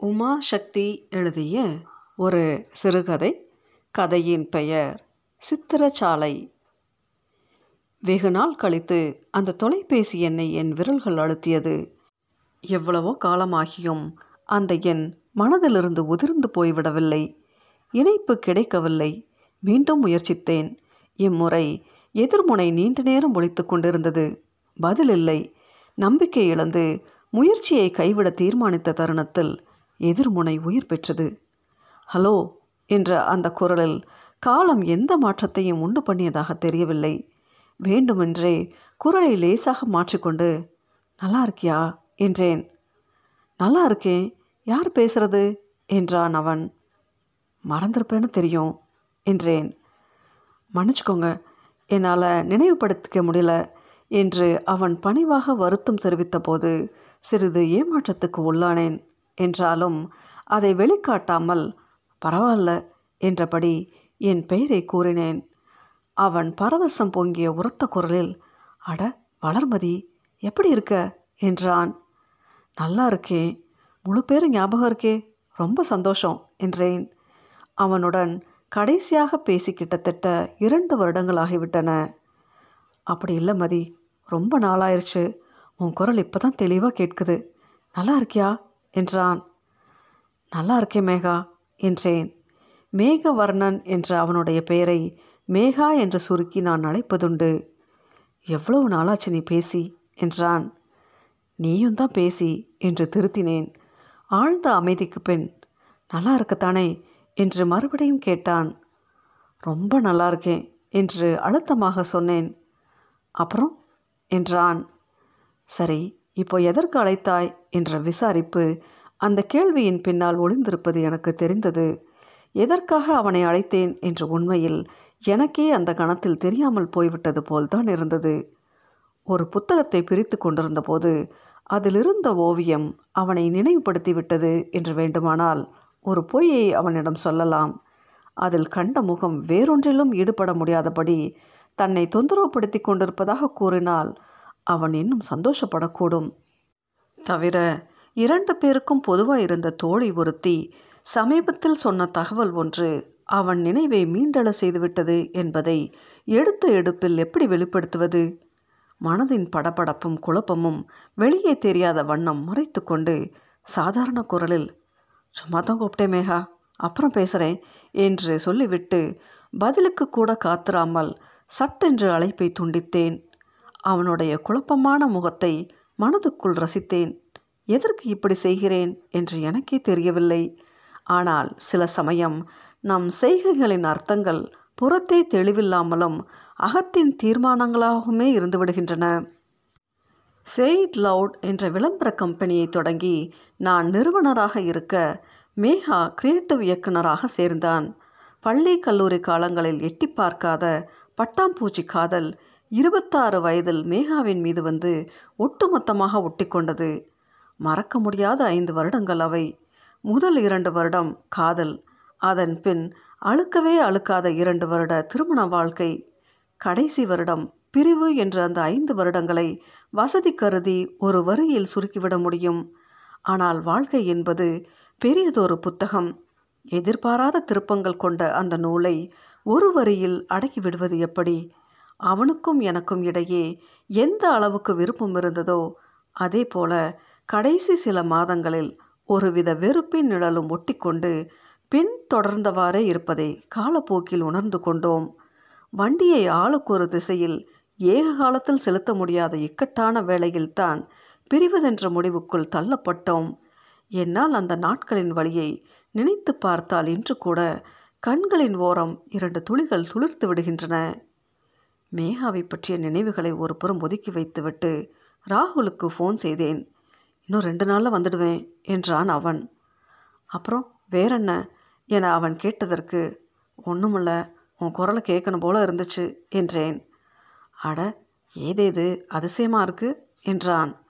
உமா சக்தி எழுதிய ஒரு சிறுகதை கதையின் பெயர் சித்திரச்சாலை வெகு நாள் கழித்து அந்த தொலைபேசி எண்ணை என் விரல்கள் அழுத்தியது. எவ்வளவோ காலமாகியும் அந்த எண் மனதிலிருந்து உதிர்ந்து போய்விடவில்லை. இணைப்பு கிடைக்கவில்லை. மீண்டும் முயற்சித்தேன். இம்முறை எதிர்முனை நீண்ட நேரம் ஒழித்து கொண்டிருந்தது. பதில் இல்லை. நம்பிக்கை இழந்து முயற்சியை கைவிட தீர்மானித்த தருணத்தில் எதிர்முனை உயிர் பெற்றது. ஹலோ என்ற அந்த குரலில் காலம் எந்த மாற்றத்தையும் உண்டு பண்ணியதாக தெரியவில்லை. வேண்டுமென்றே குரலை லேசாக மாற்றிக்கொண்டு நல்லா இருக்கியா? என்றேன். நல்லா இருக்கேன். யார் பேசுறது? என்றான் அவன். மறந்திருப்பேன்னு தெரியும் என்றேன். மன்னிச்சுக்கோங்க. என்னால் நினைவுபடுத்திக்க முடியல என்று அவன் பணிவாக வருத்தம் தெரிவித்த போது சிறிது ஏமாற்றத்துக்கு உள்ளானேன். என்றாலும் அதை வெளிக்காட்டாமல் பரவாயில்ல என்றபடி என் பெயரை கூறினேன். அவன் பரவசம் பொங்கிய உரத்த குரலில் அட வளர்மதி எப்படி இருக்க? என்றான். நல்லா இருக்கேன் முழு பேரும் ஞாபகம் இருக்கே. ரொம்ப சந்தோஷம் என்றேன். அவனுடன் கடைசியாக பேசி கிட்டத்தட்ட இரண்டு வருடங்களாகிவிட்டன. அப்படி இல்லை மதி. ரொம்ப நாளாயிருச்சு. உன் குரல் இப்போ தான் தெளிவாக கேட்குது. நல்லா இருக்கியா? என்றான். நல்லா இருக்கேன் மேகா என்றேன். மேகவர்ணன் என்ற அவனுடைய பெயரை மேகா என்று சுருக்கி நான் அழைப்பதுண்டு. எவ்வளவு நாளாச்சு நீ பேசி என்றான். நீயும் தான் பேசி என்று திருத்தினேன். ஆழ்ந்த அமைதிக்கு பின் நல்லா இருக்கத்தானே என்று மறுபடியும் கேட்டான். ரொம்ப நல்லா இருக்கேன் என்று அழுத்தமாக சொன்னேன். அப்புறம்? என்றான். சரி இப்போ எதற்கு அழைத்தாய்? என்ற விசாரிப்பு அந்த கேள்வியின் பின்னால் ஒளிந்திருப்பது எனக்கு தெரிந்தது. எதற்காக அவனை அழைத்தேன்? என்ற உண்மையில் எனக்கே அந்த கணத்தில் தெரியாமல் போய்விட்டது போல்தான் இருந்தது. ஒரு புத்தகத்தை பிரித்து கொண்டிருந்தபோது அதிலிருந்த ஓவியம் அவனை நினைவுபடுத்திவிட்டது என்று வேண்டுமானால் ஒரு பொய்யை அவனிடம் சொல்லலாம். அதில் கண்ட முகம் வேறொன்றிலும் ஈடுபட முடியாதபடி தன்னை தொந்தரவுப்படுத்தி கொண்டிருப்பதாக கூறினால் அவன் இன்னும் சந்தோஷப்படக்கூடும். தவிர இரண்டு பேருக்கும் பொதுவாக இருந்த தோழி ஒருத்தி சமீபத்தில் சொன்ன தகவல் ஒன்று அவன் நினைவை மீண்டள செய்துவிட்டது என்பதை எடுத்த எடுப்பில் எப்படி வெளிப்படுத்துவது? மனதின் படபடப்பும் குழப்பமும் வெளியே தெரியாத வண்ணம் மறைத்து கொண்டு சாதாரண குரலில் சும்மா தான் கூப்பிட்டே மேகா அப்புறம் பேசுகிறேன் என்று சொல்லிவிட்டு பதிலுக்கு கூட காத்திராமல் சட்டென்று அழைப்பை துண்டித்தேன். அவனுடைய குழப்பமான முகத்தை மனதுக்குள் ரசித்தேன். எதற்கு இப்படி செய்கிறேன்? என்று எனக்கே தெரியவில்லை. ஆனால் சில சமயம் நம் செய்கைகளின் அர்த்தங்கள் புறத்தே தெளிவில்லாமலும் அகத்தின் தீர்மானங்களாகவுமே இருந்துவிடுகின்றன. செயிட் லவுட் என்ற விளம்பர கம்பெனியை தொடங்கி நான் நிறுவனராக இருக்க மேகா கிரியேட்டிவ் இயக்குனராக சேர்ந்தான். பள்ளி கல்லூரி காலங்களில் எட்டி பார்க்காத பட்டாம்பூச்சி காதல் இருபத்தாறு வயதில் மேகாவின் மீது வந்து ஒட்டுமொத்தமாக ஒட்டிக்கொண்டது. மறக்க முடியாத ஐந்து வருடங்கள் அவை. முதல் இரண்டு வருடம் காதல். அதன் பின் அழுக்கவே அழுக்காத இரண்டு வருட திருமண வாழ்க்கை. கடைசி வருடம் பிரிவு என்ற அந்த ஐந்து வருடங்களை வசதி கருதி ஒரு வரியில் சுருக்கிவிட முடியும். ஆனால் வாழ்க்கை என்பது பெரியதொரு புத்தகம். எதிர்பாராத திருப்பங்கள் கொண்ட அந்த நூலை ஒரு வரியில் அடக்கிவிடுவது எப்படி? அவனுக்கும் எனக்கும் இடையே எந்த அளவுக்கு விருப்பம் இருந்ததோ அதே போல கடைசி சில மாதங்களில் ஒருவித வெறுப்பின் நிழலும் ஒட்டிக்கொண்டு பின் தொடர்ந்தவாறே இருப்பதை காலப்போக்கில் உணர்ந்து கொண்டோம். வண்டியை ஆளுக்கு ஒரு திசையில் ஏக காலத்தில் செலுத்த முடியாத இக்கட்டான வேளையில்தான் பிரிவதென்ற முடிவுக்குள் தள்ளப்பட்டோம். என்னால் அந்த நாட்களின் வழியை நினைத்து பார்த்தால் இன்று கூட கண்களின் ஓரம் இரண்டு துளிகள் துளிர்த்து விடுகின்றன. மேகாவை பற்றிய நினைவுகளை ஒரு புறம் ஒதுக்கி வைத்துவிட்டு ராகுலுக்கு ஃபோன் செய்தேன். இன்னும் ரெண்டு நாளில் வந்துடுவேன் என்றான் அவன். அப்புறம் வேறென்ன? என அவன் கேட்டதற்கு ஒன்றுமில்ல உன் குரலை கேட்கணும் போல இருந்துச்சு என்றேன். அட ஏதேது அதிசயமாக இருக்கு என்றான்.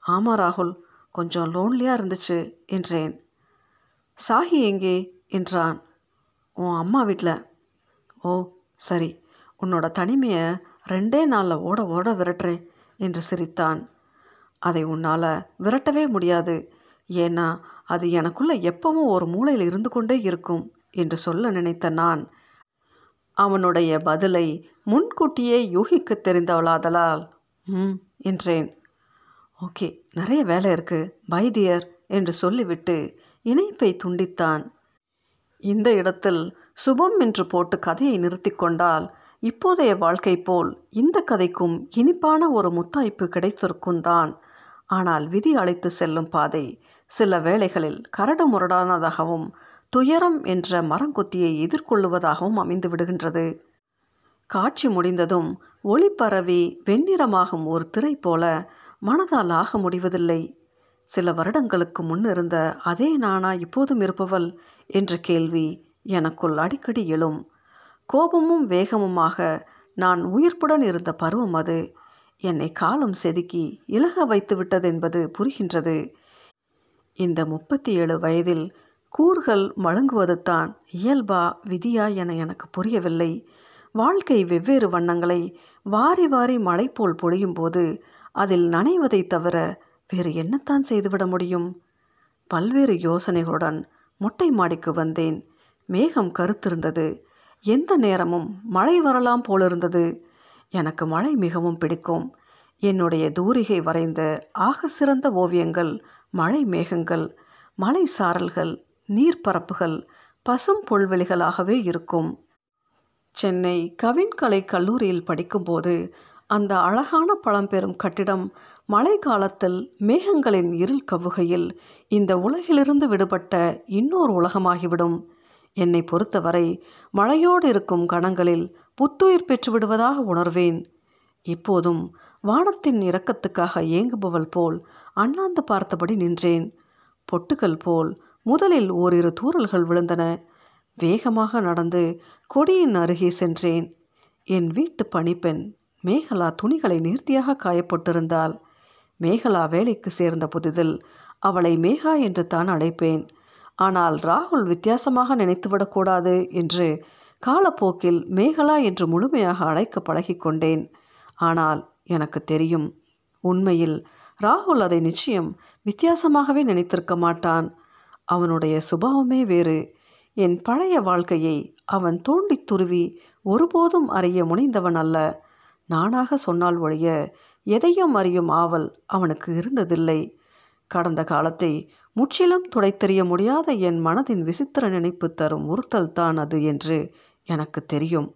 ஆமாம் ராகுல் கொஞ்சம் லோன்லியாக இருந்துச்சு என்றேன். சாஹி எங்கே? என்றான். உன் அம்மா வீட்டில் ஓ சரி. உன்னோட தனிமையை ரெண்டே நாளில் ஓட ஓட விரட்டுறேன் என்று சிரித்தான். அதை உன்னால் விரட்டவே முடியாது. ஏன்னா அது எனக்குள்ளே எப்பவும் ஒரு மூலையில் இருந்து கொண்டே இருக்கும் என்று சொல்ல நினைத்த நான். அவனுடைய பதிலை முன்கூட்டியே யூகிக்க தெரிந்தவளாதலால் ம் என்றேன். ஓகே நிறைய வேலை இருக்குது பை டியர் என்று சொல்லிவிட்டு இணைப்பை துண்டித்தான். இந்த இடத்தில் சுபம் என்று போட்டு கதையை நிறுத்தி கொண்டால் இப்போதைய வாழ்க்கை போல் இந்த கதைக்கும் இனிப்பான ஒரு முத்தாய்ப்பு கிடைத்திருக்கும் தான். ஆனால் விதி அழைத்து செல்லும் பாதை சில வேளைகளில் கரடு முரடானதாகவும் துயரம் என்ற மரங்கொத்தியை எதிர்கொள்ளுவதாகவும் அமைந்து விடுகின்றது காட்சி முடிந்ததும் ஒளி பரவி வெண்ணிறமாகும் ஒரு திரை போல மனதால் ஆக முடிவதில்லை. சில வருடங்களுக்கு முன்னிருந்த அதே நானா இப்போதும் இருப்பவள்? என்ற கேள்வி எனக்குள் அடிக்கடி எழும். கோபமும் வேகமுமாக நான் உயிர்ப்புடன் இருந்த பருவம் அது. என்னை காலம் செதுக்கி இலக வைத்து விட்டதென்பது புரிகின்றது. இந்த முப்பத்தி ஏழு வயதில் கூறுகள் மழுங்குவது தான் இயல்பா விதியா என எனக்கு புரியவில்லை. வாழ்க்கை வெவ்வேறு வண்ணங்களை வாரி வாரி மழை போல் பொழியும் போது அதில் நனைவதை தவிர வேறு என்னத்தான் செய்துவிட முடியும்? பல்வேறு யோசனைகளுடன் மொட்டை மாடிக்கு வந்தேன். மேகம் கருத்திருந்தது. எந்த நேரமும் மழை வரலாம் போலிருந்தது. எனக்கு மழை மிகவும் பிடிக்கும். என்னுடைய தூரிகை வரைந்த ஆக சிறந்த ஓவியங்கள் மழை மேகங்கள் மலை சாரல்கள் நீர்ப்பரப்புகள் பசும் புல்வெளிகளாகவே இருக்கும். சென்னை கவின்கலை கல்லூரியில் படிக்கும்போது அந்த அழகான பழம்பெரும் கட்டிடம் மழை காலத்தில் மேகங்களின் இருள் கவ்வுகையில் இந்த உலகிலிருந்து விடுபட்ட இன்னொரு உலகமாகிவிடும். என்னை பொறுத்தவரை மழையோடு இருக்கும் கணங்களில் புத்துயிர் பெற்று விடுவதாக உணர்வேன். இப்போதும் வானத்தின் இரக்கத்துக்காக ஏங்குபவள் போல் அண்ணாந்து பார்த்தபடி நின்றேன். பொட்டுகள் போல் முதலில் ஓரிரு தூறல்கள் விழுந்தன. வேகமாக நடந்து கொடியின் அருகே சென்றேன். என் வீட்டு பணிப்பெண் மேகலா துணிகளை நேர்த்தியாக காயப்பட்டிருந்தாள். மேகலா வேலைக்கு சேர்ந்த புதிதில் அவளை மேகா என்று தான் அழைப்பேன். ஆனால் ராகுல் வித்தியாசமாக நினைத்துவிடக்கூடாது என்று காலப்போக்கில் மேகலா என்று முழுமையாக அழைக்க பழகிக்கொண்டேன். ஆனால் எனக்கு தெரியும் உண்மையில் ராகுல் அதை நிச்சயம் வித்தியாசமாகவே நினைத்திருக்க மாட்டான். அவனுடைய சுபாவமே வேறு. என் பழைய வாழ்க்கையை அவன் தோண்டி துருவி ஒருபோதும் அறிய முனைந்தவன் அல்ல. நானாக சொன்னால் ஒழிய எதையும் அறியும் ஆவல் அவனுக்கு இருந்ததில்லை. கடந்த காலத்தை முற்றிலும் துடைத்தெறிய முடியாத என் மனதின் விசித்திர நினைப்பு தரும் உறுத்தல் தான் அது என்று எனக்கு தெரியும்.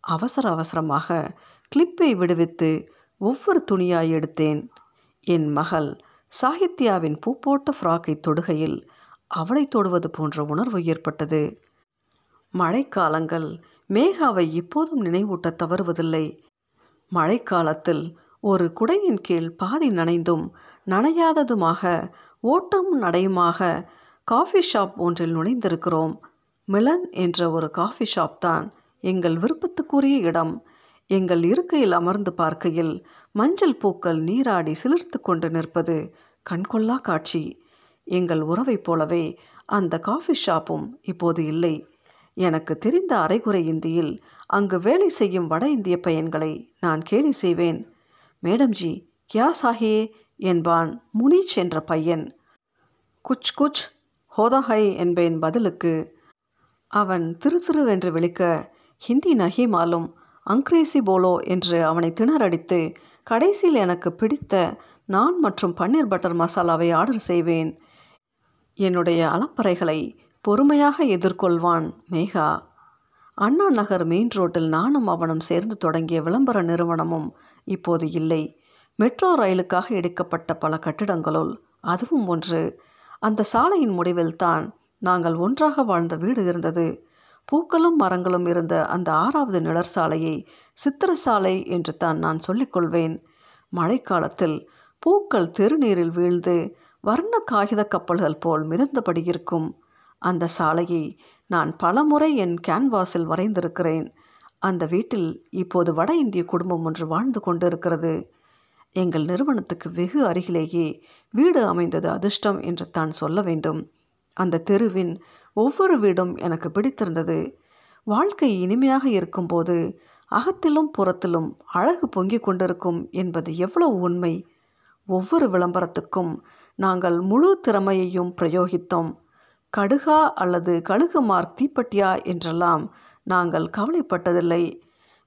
அவசர அவசரமாக கிளிப்பை விடுவித்து ஒவ்வொரு துணியாய் எடுத்தேன். என் மகள் சாகித்யாவின் பூப்போட்ட ஃப்ராக்கை தொடுகையில் அவளை தொடுவது போன்ற உணர்வு ஏற்பட்டது. மழைக்காலங்கள் மேகாவை இப்போதும் நினைவூட்ட தவறுவதில்லை. மழைக்காலத்தில் ஒரு குடையின் கீழ் பாதி நனைந்தும் நனையாததுமாக ஓட்டம் நடையுமாக காஃபி ஷாப் ஒன்றில் நுழைந்திருக்கிறோம். மிலன் என்ற ஒரு காஃபி ஷாப் தான் எங்கள் விருப்பத்துக்குரிய இடம். எங்கள் இருக்கையில் அமர்ந்து பார்க்கையில் மஞ்சள் பூக்கள் நீராடி சிலிர்த்து கொண்டு நிற்பது கண்கொள்ளா காட்சி. எங்கள் உறவைப் போலவே அந்த காஃபி ஷாப்பும் இப்போது இல்லை. எனக்கு தெரிந்த அரைகுறை இந்தியில் அங்கு வேலை செய்யும் வட இந்திய பையன்களை நான் கேலி செய்வேன். மேடம்ஜி கியா சாஹே என்பான் முனிச் என்ற பையன். குச் குச் ஹோதாஹை என்பேன் பதிலுக்கு அவன் திரு திருவென்று விழிக்க ஹிந்தி நகி மாலும் அங்க்ரேசி போலோ என்று அவனை திணறடித்து கடைசியில் எனக்கு பிடித்த நான் மற்றும் பன்னீர் பட்டர் மசாலாவை ஆர்டர் செய்வேன். என்னுடைய அலப்பறைகளை பொறுமையாக எதிர்கொள்வான் மேகா. அண்ணா நகர் மெயின் ரோட்டில் நானும் அவனும் சேர்ந்து தொடங்கிய விளம்பர நிறுவனமும் இப்போது இல்லை. மெட்ரோ ரயிலுக்காக எடுக்கப்பட்ட பல கட்டிடங்களுள் அதுவும் ஒன்று. அந்த சாலையின் முடிவில் தான் நாங்கள் ஒன்றாக வாழ்ந்த வீடு இருந்தது. பூக்களும் மரங்களும் இருந்த அந்த ஆறாவது நிழற் சாலையை சித்திர சாலை என்று தான் நான் சொல்லிக்கொள்வேன் மழைக்காலத்தில் பூக்கள் தெருநீரில் வீழ்ந்து வர்ண காகித கப்பல்கள் போல் மிதந்தபடி இருக்கும். அந்த சாலையை நான் பலமுறை என் கேன்வாஸில் வரைந்திருக்கிறேன். அந்த வீட்டில் இப்போது வட இந்திய குடும்பம் ஒன்று வாழ்ந்து கொண்டிருக்கிறது. எங்கள் நிறுவனத்துக்கு வெகு அருகிலேயே வீடு அமைந்தது அதிர்ஷ்டம் என்று தான் சொல்ல வேண்டும். அந்த தெருவின் ஒவ்வொரு வீடும் எனக்கு பிடித்திருந்தது. வாழ்க்கை இனிமையாக இருக்கும்போது அகத்திலும் புறத்திலும் அழகு பொங்கிக் கொண்டிருக்கும் என்பது எவ்வளவு உண்மை! ஒவ்வொரு விளம்பரத்துக்கும் நாங்கள் முழு திறமையையும் பிரயோகித்தோம். கடுகா அல்லது கழுகு மார்க் தீப்பெட்டியா என்றெல்லாம் நாங்கள் கவலைப்பட்டதில்லை.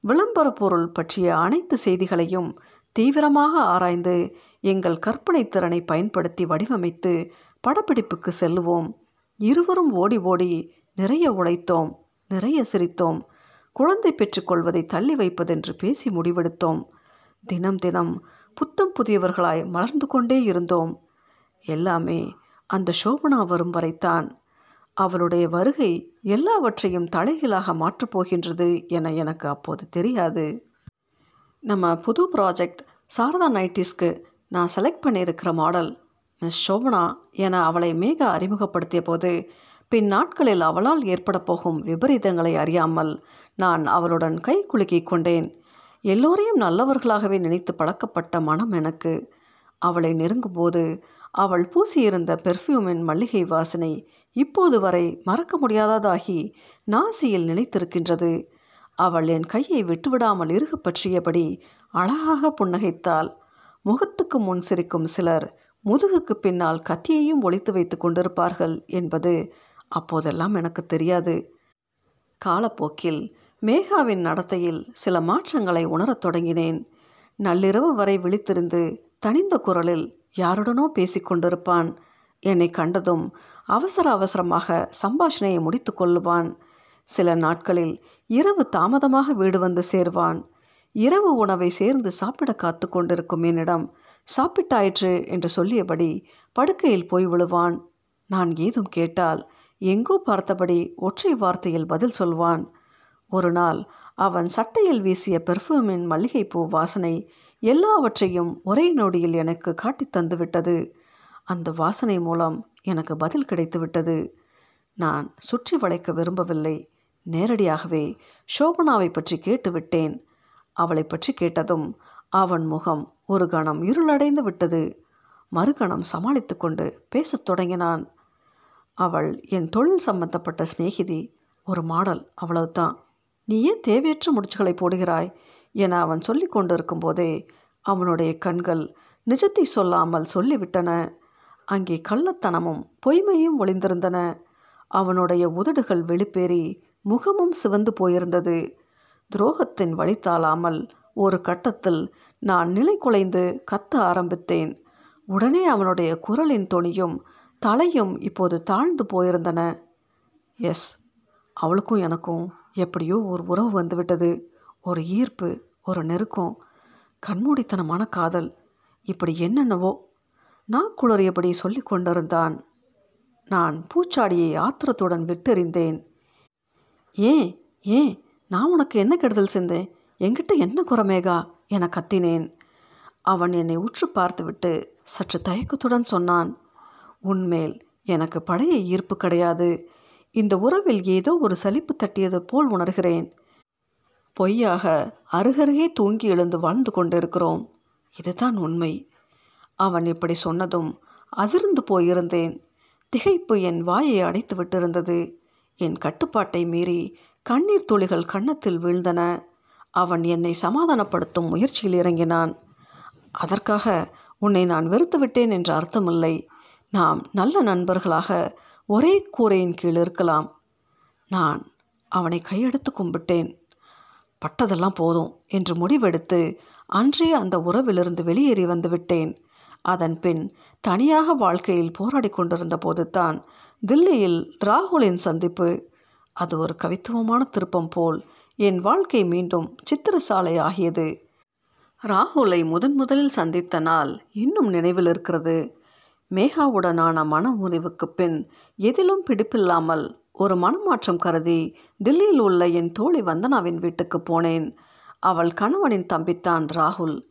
விளம்பர பொருள் பற்றிய அனைத்து செய்திகளையும் தீவிரமாக ஆராய்ந்து எங்கள் கற்பனை திறனை பயன்படுத்தி வடிவமைத்து படப்பிடிப்புக்கு செல்லுவோம். இருவரும் ஓடி ஓடி நிறைய உழைத்தோம் நிறைய சிரித்தோம். குழந்தை பெற்றுக்கொள்வதை தள்ளி வைப்பதென்று பேசி முடிவெடுத்தோம். தினம் தினம் புத்தம் புதியவர்களாய் மலர்ந்து கொண்டே இருந்தோம். எல்லாமே அந்த சோபனா வரும் வரைத்தான். அவளுடைய வருகை எல்லாவற்றையும் தலைகீழாக மாற்றப் போகின்றது என எனக்கு அப்போது தெரியாது. நம்ம புது ப்ராஜெக்ட் சாரதா நைட்டிஸ்க்கு நான் செலக்ட் பண்ணியிருக்கிற மாடல் மிஸ் ஷோபனா என அவளை மேக அறிமுகப்படுத்திய போது பின் நாட்களில் அவளால் ஏற்பட போகும் விபரீதங்களை அறியாமல் நான் அவளுடன் கை குலுக்கிக் கொண்டேன். எல்லோரையும் நல்லவர்களாகவே நினைத்து பழக்கப்பட்ட மனம் எனக்கு. அவளை நெருங்கும்போது அவள் பூசியிருந்த பெர்ஃப்யூமின் மல்லிகை வாசனை இப்போது வரை மறக்க முடியாததாகி நாசியில் நினைத்திருக்கின்றது அவள் என் கையை விட்டுவிடாமல் இருக பற்றியபடி அழகாக புன்னகைத்தாள். முகத்துக்கு முன் சிரிக்கும் சிலர் முதுகுக்கு பின்னால் கத்தியையும் ஒழித்து வைத்து கொண்டிருப்பார்கள் என்பது அப்போதெல்லாம் எனக்கு தெரியாது. காலப்போக்கில் மேகாவின் நடத்தையில் சில மாற்றங்களை உணரத் தொடங்கினேன். நள்ளிரவு வரை விழித்திருந்து தனிந்த குரலில் யாருடனோ பேசிக்கொண்டிருப்பான் என்னை கண்டதும் அவசர அவசரமாக சம்பாஷணையை முடித்து கொள்ளுவான். சில நாட்களில் இரவு தாமதமாக வீடு வந்து சேர்வான். இரவு உணவை சேர்ந்து சாப்பிட காத்து கொண்டிருக்கும் என்னிடம் சாப்பிட்டாயிற்று என்று சொல்லியபடி படுக்கையில் போய் விழுவான். நான் ஏதும் கேட்டால் எங்கோ பார்த்தபடி ஒற்றை வார்த்தையில் பதில் சொல்வான். ஒரு நாள் அவன் சட்டையில் வீசிய பெர்ஃப்யூமின் மல்லிகைப்பூ வாசனை எல்லாவற்றையும் ஒரே நொடியில் எனக்கு காட்டித் தந்துவிட்டது அந்த வாசனை மூலம் எனக்கு பதில் கிடைத்துவிட்டது நான் சுற்றி வளைக்க விரும்பவில்லை. நேரடியாகவே சோபனாவை பற்றி கேட்டுவிட்டேன். அவளை பற்றி கேட்டதும் அவன் முகம் ஒரு கணம் இருளடைந்து விட்டது. மறுகணம் சமாளித்து கொண்டு பேசத் தொடங்கினான். அவள் என் தொழில் சம்பந்தப்பட்ட சிநேகிதி ஒரு மாடல் அவ்வளவுதான். நீ ஏன் தேவையற்ற முடிச்சுகளை போடுகிறாய்? என அவன் சொல்லி கொண்டிருக்கும் போதே அவனுடைய கண்கள் நிஜத்தை சொல்லாமல் சொல்லிவிட்டன. அங்கே கள்ளத்தனமும் பொய்மையும் ஒளிந்திருந்தன. அவனுடைய உதடுகள் வெளிப்பேறி முகமும் சிவந்து போயிருந்தது. துரோகத்தின் வழி ஒரு கட்டத்தில் நான் நிலை குலைந்து கத்த ஆரம்பித்தேன். உடனே அவனுடைய குரலின் துணியும் தலையும் இப்போது தாழ்ந்து போயிருந்தன. எஸ் அவளுக்கும் எனக்கும் எப்படியோ ஒரு உறவு வந்துவிட்டது. ஒரு ஈர்ப்பு ஒரு நெருக்கம் கண்மூடித்தனமான காதல். இப்படி என்னென்னவோ? நான் குளறியபடி சொல்லி கொண்டிருந்தான் நான் பூச்சாடியை ஆத்திரத்துடன் விட்டெறிந்தேன். ஏன் ஏன்? நான் உனக்கு என்ன கெடுதல் செஞ்சேன்? என்கிட்ட என்ன குறமேகா என கத்தினேன். அவன் என்னை உற்று பார்த்துவிட்டு சற்று தயக்கத்துடன் சொன்னான் உன்மேல் எனக்கு பழைய ஈர்ப்பு கிடையாது. இந்த உறவில் ஏதோ ஒரு சலிப்பு தட்டியது போல் உணர்கிறேன். பொய்யாக அருகருகே தூங்கி எழுந்து வாழ்ந்து கொண்டிருக்கிறோம். இதுதான் உண்மை. அவன் இப்படி சொன்னதும் அதிர்ந்து போயிருந்தேன். திகைப்பு என் வாயை அடைத்து விட்டிருந்தது என் கட்டுப்பாட்டை மீறி கண்ணீர் துளிகள் கன்னத்தில் வீழ்ந்தன. அவன் என்னை சமாதானப்படுத்தும் முயற்சியில் இறங்கினான். அதற்காக உன்னை நான் வெறுத்து விட்டேன் என்ற அர்த்தமில்லை. நாம் நல்ல நண்பர்களாக ஒரே கூரையின் கீழ் இருக்கலாம். நான் அவனை கையெடுத்து கும்பிட்டேன். பட்டதெல்லாம் போதும் என்று முடிவெடுத்து அன்றே அந்த உறவிலிருந்து வெளியேறி வந்துவிட்டேன் அதன் பின் தனியாக வாழ்க்கையில் போராடி கொண்டிருந்த போதுதான் தில்லியில் ராகுலின் சந்திப்பு. அது ஒரு கவித்துவமான திருப்பம் போல் என் வாழ்க்கை மீண்டும் சித்திரசாலை ஆகியது. ராகுலை முதன் முதலில் சந்தித்த நாள் இன்னும் நினைவில் இருக்கிறது. மேகாவுடனான மன முறிவுக்கு பின் எதிலும் பிடிப்பில்லாமல் ஒரு மனமாற்றம் கருதி தில்லியில் உள்ள என் தோழி வந்தனாவின் வீட்டுக்கு போனேன். அவள் கணவனின் தம்பித்தான் ராகுல்.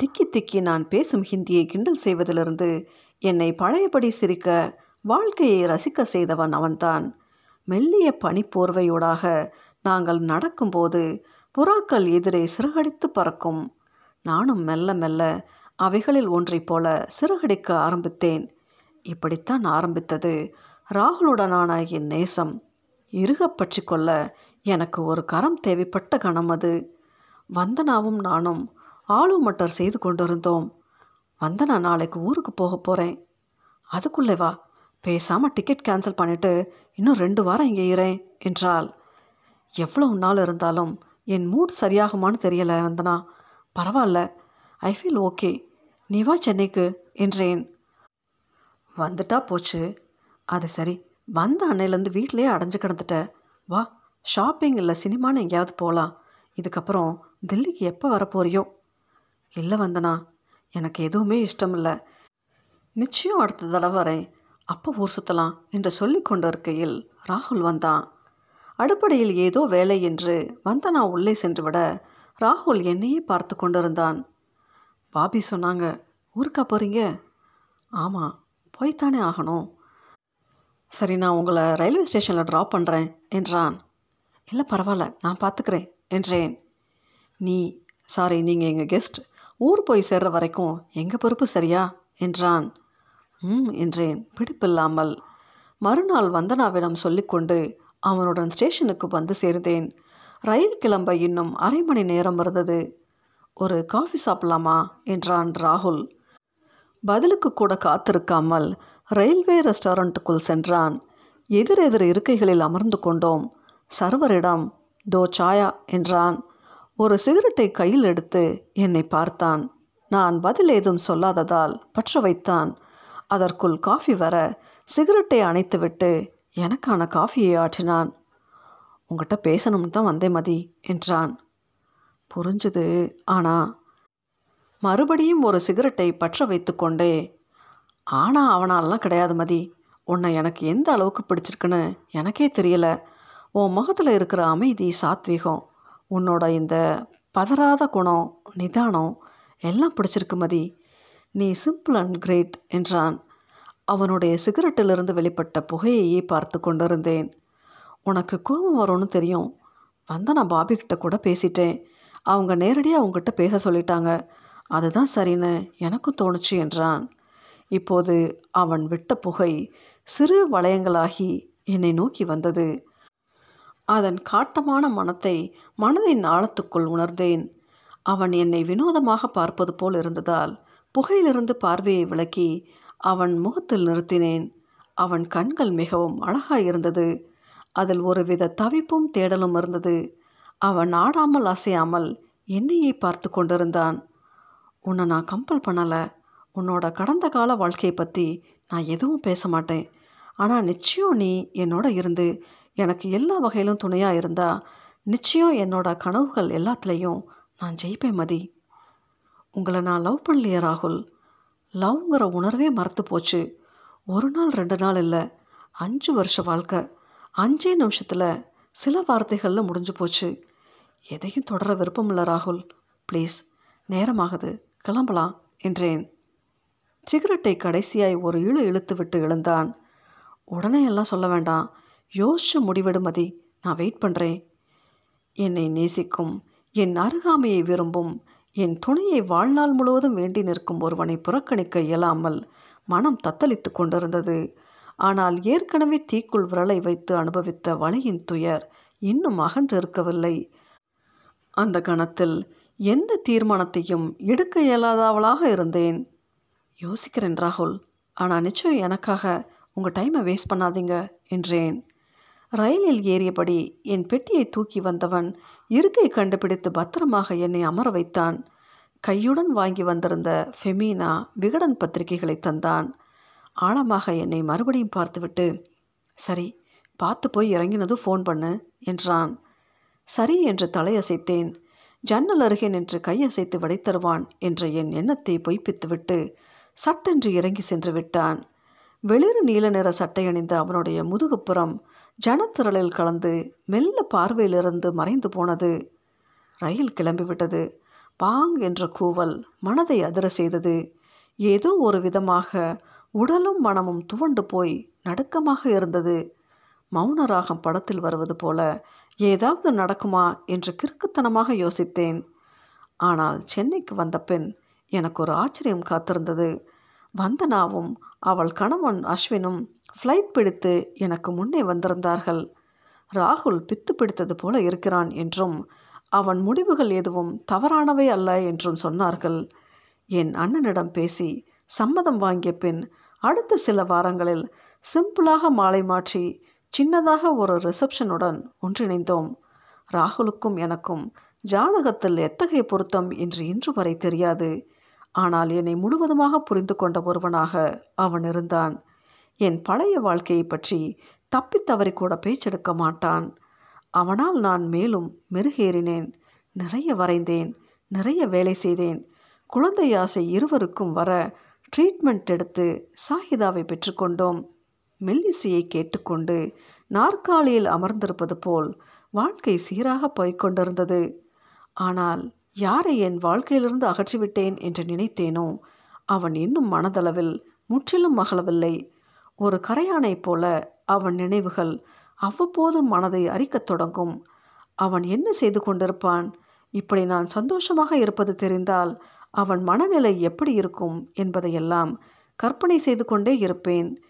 திக்கி திக்கி நான் பேசும் ஹிந்தியை கிண்டல் செய்வதிலிருந்து என்னை பழையபடி சிரிக்க வாழ்க்கையை ரசிக்க செய்தவன் அவன்தான். மெல்லிய பனிப்போர்வையூடாக நாங்கள் நடக்கும்போது புறாக்கள் எதிரே சிறகடித்து பறக்கும். நானும் மெல்ல மெல்ல அவைகளில் ஒன்றைப் போல சிறகடிக்க ஆரம்பித்தேன். இப்படித்தான் ஆரம்பித்தது. ராகுலுடனான என் நேசம். இறுகப்பற்றி கொள்ள எனக்கு ஒரு கரம் தேவைப்பட்ட கணம் அது. வந்தனாவும் நானும் ஆளு மட்டர் செய்து கொண்டிருந்தோம். நான் நாளைக்கு ஊருக்கு போக போகிறேன் அதுக்குள்ளே வா. பேசாமல் டிக்கெட் கேன்சல் பண்ணிவிட்டு இன்னும் ரெண்டு வாரம் இங்கே இரேன் என்றாள். எவ்வளவு நாள் இருந்தாலும் என் மூட் சரியாகுமான்னு தெரியலை வந்தனா. பரவாயில்ல. ஐ ஃபீல் ஓகே நீ வா சென்னைக்கு என்றேன். வந்துட்டா போச்சு. அது சரி. வந்த அன்னையிலேருந்து வீட்டிலேயே அடைஞ்சு கிடந்துட்ட. வா ஷாப்பிங் இல்லை சினிமான்னு எங்கேயாவது போகலாம் இதுக்கப்புறம் தில்லிக்கு எப்போ வரப்போறியோ? இல்லை வந்தனா எனக்கு எதுவுமே இஷ்டம் இல்லை நிச்சயம் அடுத்த தடவை வரேன். அப்போ ஊர் சுற்றலாம் என்று சொல்லி கொண்டிருக்கையில் ராகுல் வந்தான். அடுப்படையில் ஏதோ வேலை என்று வந்தனா உள்ளே சென்று விட ராகுல் என்னையே பார்த்து கொண்டிருந்தான். பாபி சொன்னாங்க ஊருக்கா போகிறீங்க ஆமாம் போய்த்தானே ஆகணும். சரி நான் உங்களை ரயில்வே ஸ்டேஷனில் ட்ராப் பண்ணுறேன் என்றான். இல்லை பரவாயில்ல நான் பார்த்துக்கிறேன் என்றேன். நீ சாரி நீங்கள் எங்கள் கெஸ்ட் ஊர் போய் சேர்ற வரைக்கும் எங்கள் பொறுப்பு சரியா? என்றான். ம் என்றேன். பிடிப்பில்லாமல். மறுநாள் வந்தனாவிடம் சொல்லிக்கொண்டு அவனுடன் ஸ்டேஷனுக்கு வந்து சேர்ந்தேன். ரயில் கிளம்ப இன்னும் அரை மணி நேரம் இருந்தது. ஒரு காஃபி சாப்பிடலாமா? என்றான் ராகுல். பதிலுக்கு கூட காத்திருக்காமல் ரயில்வே ரெஸ்டாரண்ட்டுக்குள் சென்றான். எதிரெதிர் இருக்கைகளில் அமர்ந்து கொண்டோம். சர்வரிடம் தோ சாயா என்றான். ஒரு சிகரெட்டை கையில் எடுத்து என்னை பார்த்தான். நான் பதில் ஏதும் சொல்லாததால் பற்ற வைத்தான். அதற்குள் காஃபி வர சிகரெட்டை அணைத்துவிட்டு எனக்கான காஃபியை ஆற்றினான். உங்ககிட்ட பேசணும்னு தான் வந்தேன் மதி என்றான். புரிஞ்சுது. ஆனா? மறுபடியும் ஒரு சிகரெட்டை பற்ற வைத்துக்கொண்டே ஆனா அவனாலாம் கிடையாது மதி. உன்னை எனக்கு எந்த அளவுக்கு பிடிச்சிருக்குன்னு எனக்கே தெரியல. உன் முகத்தில் இருக்கிற அமைதி சாத்வீகம் உன்னோட இந்த பதறாத குணம் நிதானம் எல்லாம் பிடிச்சிருக்கு மதி. நீ சிம்பிள் அண்ட் கிரேட் என்றான். அவனுடைய சிகரெட்டிலிருந்து வெளிப்பட்ட புகையையே பார்த்து கொண்டிருந்தேன். உனக்கு கோபம் வரும்னு தெரியும். வந்த நான் பாபி கிட்ட கூட பேசிட்டேன். அவங்க நேரடியாக அவங்ககிட்ட பேச சொல்லிட்டாங்க. அதுதான் சரின்னு எனக்கும் தோணுச்சு என்றான். இப்போது அவன் விட்ட புகை சிறு வளையங்களாகி என்னை நோக்கி வந்தது. அதன் காட்டமான மனத்தை மனதின் ஆழத்துக்குள் உணர்ந்தேன். அவன் என்னை வினோதமாக பார்ப்பது போல் இருந்ததால் புகையிலிருந்து பார்வையை விளக்கி அவன் முகத்தில் நிறுத்தினேன். அவன் கண்கள் மிகவும் அழகாயிருந்தது அதில் ஒருவித தவிப்பும் தேடலும் இருந்தது. அவன் ஆடாமல் அசையாமல் என்னையே பார்த்து கொண்டிருந்தான். உன்னை நான் கம்பல் பண்ணலை. உன்னோட கடந்த கால வாழ்க்கையை பற்றி நான் எதுவும் பேச மாட்டேன். ஆனால் நிச்சயம் நீ என்னோட இருந்து எனக்கு எல்லா வகையிலும் துணையாக இருந்தா நிச்சயம் என்னோட கனவுகள் எல்லாத்துலேயும் நான் ஜெயிப்பேன் மதி. உங்களை நான் லவ் பண்ணலையே ராகுல். லவ்ங்கிற உணர்வே மறத்து போச்சு. ஒரு நாள் ரெண்டு நாள் இல்லை அஞ்சு வருஷ வாழ்க்கை. அஞ்சே நிமிஷத்தில் சில வார்த்தைகளில் முடிஞ்சு போச்சு. எதையும் தொடர விருப்பம் இல்லை ராகுல். ப்ளீஸ் நேரமாகுது. கிளம்பலாம் என்றேன். சிகரெட்டை கடைசியாய் ஒரு இழு இழுத்து விட்டு எழுந்தான். உடனே எல்லாம் சொல்ல வேண்டாம். யோசிச்சு முடிவெடுமதி நான் வெயிட் பண்ணுறேன் என்னை நேசிக்கும் என் அருகாமையை விரும்பும் என் துணையை வாழ்நாள் முழுவதும் வேண்டி நிற்கும் ஒருவனை புறக்கணிக்க இயலாமல் மனம் தத்தளித்து கொண்டிருந்தது. ஆனால் ஏற்கனவே தீக்குள் விரலை வைத்து அனுபவித்த வலையின் துயர் இன்னும் அகன்று இருக்கவில்லை அந்த கணத்தில் எந்த தீர்மானத்தையும் எடுக்க இயலாதவளாக இருந்தேன். யோசிக்கிறேன் ராகுல். ஆனால் நிச்சயம் எனக்காக உங்கள் டைமை வேஸ்ட் பண்ணாதீங்க என்றேன். ரயிலில் ஏறியபடி என் பெட்டியை தூக்கி வந்தவன் இருக்கை கண்டுபிடித்து பத்திரமாக என்னை அமர வைத்தான். கையுடன் வாங்கி வந்திருந்த ஃபெமீனா விகடன் பத்திரிகைகளை தந்தான். ஆழமாக என்னை மறுபடியும் பார்த்துவிட்டு சரி பார்த்து போய் இறங்கினதும் ஃபோன் பண்ணு என்றான். சரி என்று தலையசைத்தேன். ஜன்னல் அருகே நின்று கையசைத்து வடைத்தருவான் என்ற என் எண்ணத்தை பொய்ப்பித்துவிட்டு சட்டென்று இறங்கி சென்று விட்டான். வெளிர் நீல நிற சட்டை அணிந்த அவனுடைய முதுகுப்புறம் ஜனத்திரளில் கலந்து மெல்ல பார்வையிலிருந்து மறைந்து போனது. ரயில் கிளம்பிவிட்டது. பாங் என்ற கூவல் மனதை அதிர செய்தது. ஏதோ ஒரு விதமாக உடலும் மனமும் துவண்டு போய் நடுக்கமாக இருந்தது. மௌனராகம் படத்தில் வருவது போல ஏதாவது நடக்குமா என்று கிறுக்குத்தனமாக யோசித்தேன். ஆனால் சென்னைக்கு வந்த பின் எனக்கு ஒரு ஆச்சரியம் காத்திருந்தது. வந்தனாவும் அவள் கணவன் அஸ்வினும் ஃப்ளைட் பிடித்து எனக்கு முன்னே வந்திருந்தார்கள். ராகுல் பித்து பிடித்தது போல இருக்கிறான் என்றும் அவன் முடிவுகள் எதுவும் தவறானவை அல்ல என்றும் சொன்னார்கள். என் அண்ணனிடம் பேசி சம்மதம் வாங்கிய பின் அடுத்த சில வாரங்களில் சிம்பிளாக மாலை மாற்றி சின்னதாக ஒரு ரிசப்ஷனுடன் ஒன்றிணைந்தோம். ராகுலுக்கும் எனக்கும் ஜாதகத்தில் எத்தகைய பொருத்தம் என்று இன்று வரை தெரியாது. ஆனால் என்னை முழுவதுமாக புரிந்து கொண்ட ஒருவனாக அவன் இருந்தான். என் பழைய வாழ்க்கையை பற்றி தப்பித் தவறி கூட பேச்செடுக்க மாட்டான். அவனால் நான் மேலும் மெருகேறினேன். நிறைய வரைந்தேன். நிறைய வேலை செய்தேன். குழந்தை ஆசை இருவருக்கும் வர ட்ரீட்மெண்ட் எடுத்து சாகிதாவை பெற்றுக்கொண்டோம் மெல்லிசையை கேட்டுக்கொண்டு நாற்காலியில் அமர்ந்திருப்பது போல் வாழ்க்கை சீராக போய்க் கொண்டிருந்தது. ஆனால் யாரை என் வாழ்க்கையிலிருந்து அகற்றிவிட்டேன் என்று நினைத்தேனோ அவன் இன்னும் மனதளவில் முற்றிலும் மகளவில்லை ஒரு கரையானைப் போல அவன் நினைவுகள் அவ்வப்போது மனதை அரிக்கத் தொடங்கும். அவன் என்ன செய்து கொண்டிருப்பான்? இப்படி நான் சந்தோஷமாக இருப்பது தெரிந்தால் அவன் மனநிலை எப்படி இருக்கும் என்பதையெல்லாம் கற்பனை செய்து கொண்டே இருப்பேன்.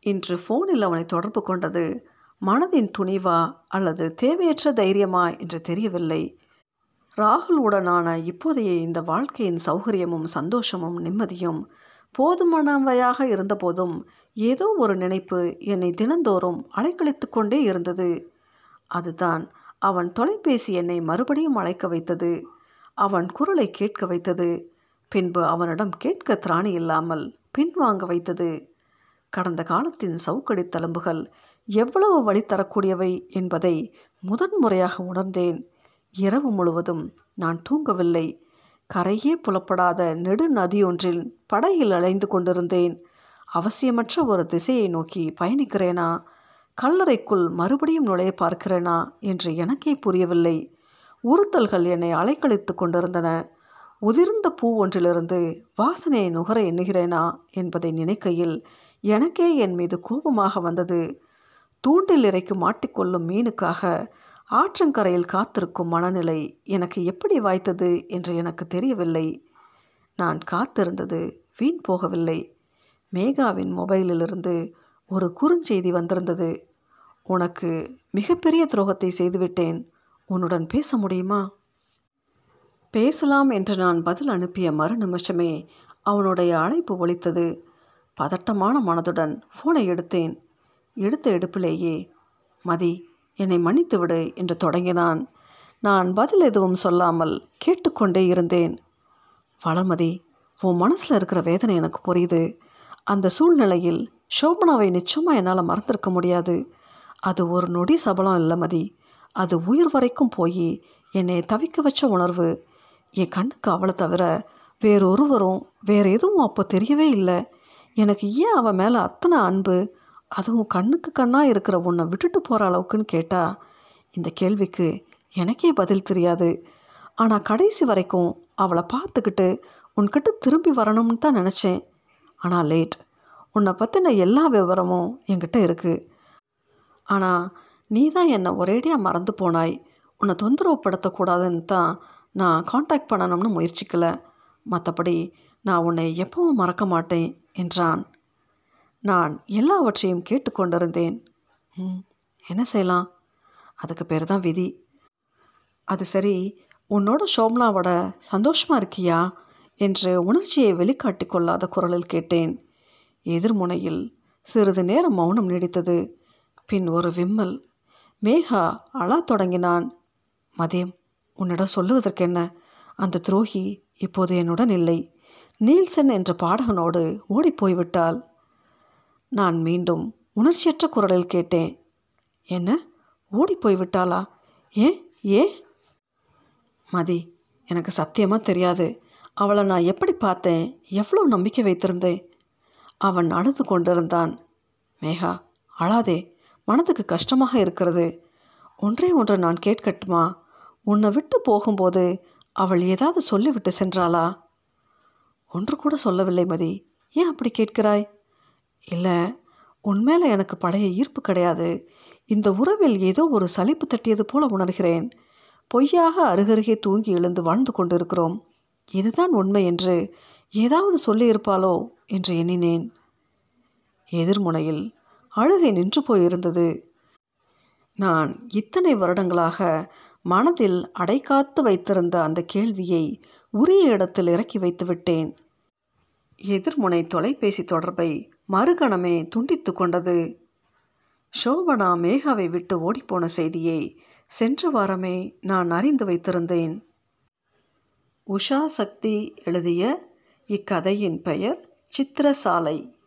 இன்று ஃபோனில் அவனை தொடர்பு கொண்டது மனதின் துணிவா அல்லது தேவையற்ற தைரியமா என்று தெரியவில்லை. ராகுலுடனான இப்போதைய இந்த வாழ்க்கையின் சௌகரியமும் சந்தோஷமும் நிம்மதியும் போதுமானவையாக இருந்தபோதும் ஏதோ ஒரு நினைப்பு என்னை தினந்தோறும் அலைக்கழித்து கொண்டே இருந்தது. அதுதான் அவன் தொலைபேசி என்னை மறுபடியும் அழைக்க வைத்தது. அவன் குரலை கேட்க வைத்தது. பின்பு அவனிடம் கேட்க திராணி இல்லாமல் பின்வாங்க வைத்தது. கடந்த காலத்தின் சவுக்கடி தழும்புகள் எவ்வளவு வழி தரக்கூடியவை என்பதை முதன்முறையாக உணர்ந்தேன். இரவு முழுவதும் நான் தூங்கவில்லை. கரையே புலப்படாத நெடு நதியொன்றில் படகில் அலைந்து கொண்டிருந்தேன். அவசியமற்ற ஒரு திசையை நோக்கி பயணிக்கிறேனா? கல்லறைக்குள் மறுபடியும் நுழைய பார்க்கிறேனா? என்று எனக்கே புரியவில்லை. உறுத்தல்கள் என்னை அலைக்கழித்து கொண்டிருந்தன. உதிர்ந்த பூ ஒன்றிலிருந்து வாசனையை நுகர எண்ணுகிறேனா? என்பதை நினைக்கையில் எனக்கே என் மீது கோபமாக வந்தது. தூண்டில் இறைக்கு மாட்டிக்கொள்ளும் மீனுக்காக ஆற்றங்கரையில் காத்திருக்கும் மனநிலை எனக்கு எப்படி வாய்த்தது என்று எனக்கு தெரியவில்லை. நான் காத்திருந்தது வீண் போகவில்லை. மேகாவின் மொபைலிலிருந்து ஒரு குறுஞ்செய்தி வந்திருந்தது. உனக்கு மிகப்பெரிய துரோகத்தை செய்துவிட்டேன். உன்னுடன் பேச முடியுமா? பேசலாம் என்று நான் பதில் அனுப்பிய மறு நிமிஷமே அவனுடைய அழைப்பு ஒலித்தது. பதட்டமான மனதுடன் ஃபோனை எடுத்தேன். எடுத்த எடுப்பிலேயே மதி என்னை மன்னித்து விடு என்று தொடங்கினான். நான் பதில் எதுவும் சொல்லாமல் கேட்டுக்கொண்டே இருந்தேன். வளமதி உன் மனசில் இருக்கிற வேதனை எனக்கு புரியுது. அந்த சூழ்நிலையில் சோபனாவை நிச்சயமாக என்னால் மறந்திருக்க முடியாது. அது ஒரு நொடி சபலம் இல்லை மதி. அது உயிர் வரைக்கும் போய் என்னை தவிக்க வச்ச உணர்வு. என் கண்ணுக்கு அவளை தவிர வேறொருவரும் வேறு எதுவும் அப்போ தெரியவே இல்லை. எனக்கு ஏன் அவன் மேலே அத்தனை அன்பு அதுவும் கண்ணுக்கு கண்ணாக இருக்கிற உன்னை விட்டுட்டு போகிற அளவுக்குன்னு கேட்டால் இந்த கேள்விக்கு எனக்கே பதில் தெரியாது. ஆனால் கடைசி வரைக்கும் அவளை பார்த்துக்கிட்டு உன்கிட்ட திரும்பி வரணும்னு தான் நினச்சேன். ஆனால் லேட். உன்னை பற்றின எல்லா விவரமும் என்கிட்ட இருக்குது ஆனால் நீ தான் என்னை ஒரேடியாக மறந்து போனாய். உன்னை தொந்தரவுப்படுத்தக்கூடாதுன்னு தான் நான் காண்டாக்ட் பண்ணணும்னு முயற்சிக்கலை. மற்றபடி நான் உன்னை எப்பவும் மறக்க மாட்டேன் என்றான். நான் எல்லாவற்றையும் கேட்டுக்கொண்டிருந்தேன். ம் என்ன செய்யலாம்? அதுக்கு பேர் தான் விதி. அது சரி உன்னோட ஷோம்லாவோட சந்தோஷமாக இருக்கியா? என்று உணர்ச்சியை வெளிக்காட்டி கொள்ளாத குரலில் கேட்டேன். எதிர்முனையில் சிறிது நேரம் மௌனம் நீடித்தது. பின் ஒரு விம்மல். மேகா அழா தொடங்கினான். மதியம் உன்னிடம் சொல்லுவதற்கென்ன? அந்த துரோகி இப்போது என்னுடன் இல்லை. நீல்சன் என்ற பாடகனோடு ஓடிப்போய்விட்டாள் நான் மீண்டும் உணர்ச்சியற்ற குரலில் கேட்டேன். என்ன? ஓடிப்போய் விட்டாளா ஏன் ஏ? மதி எனக்கு சத்தியமாக தெரியாது. அவளை நான் எப்படி பார்த்தேன்? எவ்வளோ நம்பிக்கை வைத்திருந்தேன். அவன் அழுது கொண்டிருந்தான். மேகா அழாதே. மனதுக்கு கஷ்டமாக இருக்கிறது. ஒன்றே ஒன்று நான் கேட்கட்டுமா? உன்னை விட்டு போகும்போது அவள் ஏதாவது சொல்லிவிட்டு சென்றாளா? ஒன்று கூட சொல்லவில்லை மதி. ஏன் அப்படி கேட்கிறாய்? இல்லை உன்மேல எனக்கு பழைய ஈர்ப்பு கிடையாது. இந்த உறவில் ஏதோ ஒரு சலிப்பு தட்டியது போல உணர்கிறேன். பொய்யாக அருகருகே தூங்கி எழுந்து வாழ்ந்து கொண்டிருக்கிறோம். இதுதான் உண்மை என்று ஏதாவது சொல்லியிருப்பாளோ என்று எண்ணினேன். எதிர்முனையில் அழுகை நின்று போயிருந்தது. நான் இத்தனை வருடங்களாக மனதில் அடைக்காத்து வைத்திருந்த அந்த கேள்வியை உரிய இடத்தில் இறக்கி வைத்து விட்டேன் எதிர்முனை தொலைபேசி தொடர்பை மறுகணமே துண்டித்து கொண்டது. சோபனா மேகாவை விட்டு ஓடிப்போன செய்தியை சென்ற வாரமே நான் அறிந்து வைத்திருந்தேன். உஷா சக்தி எழுதிய இக்கதையின் பெயர் சித்திரசாலை.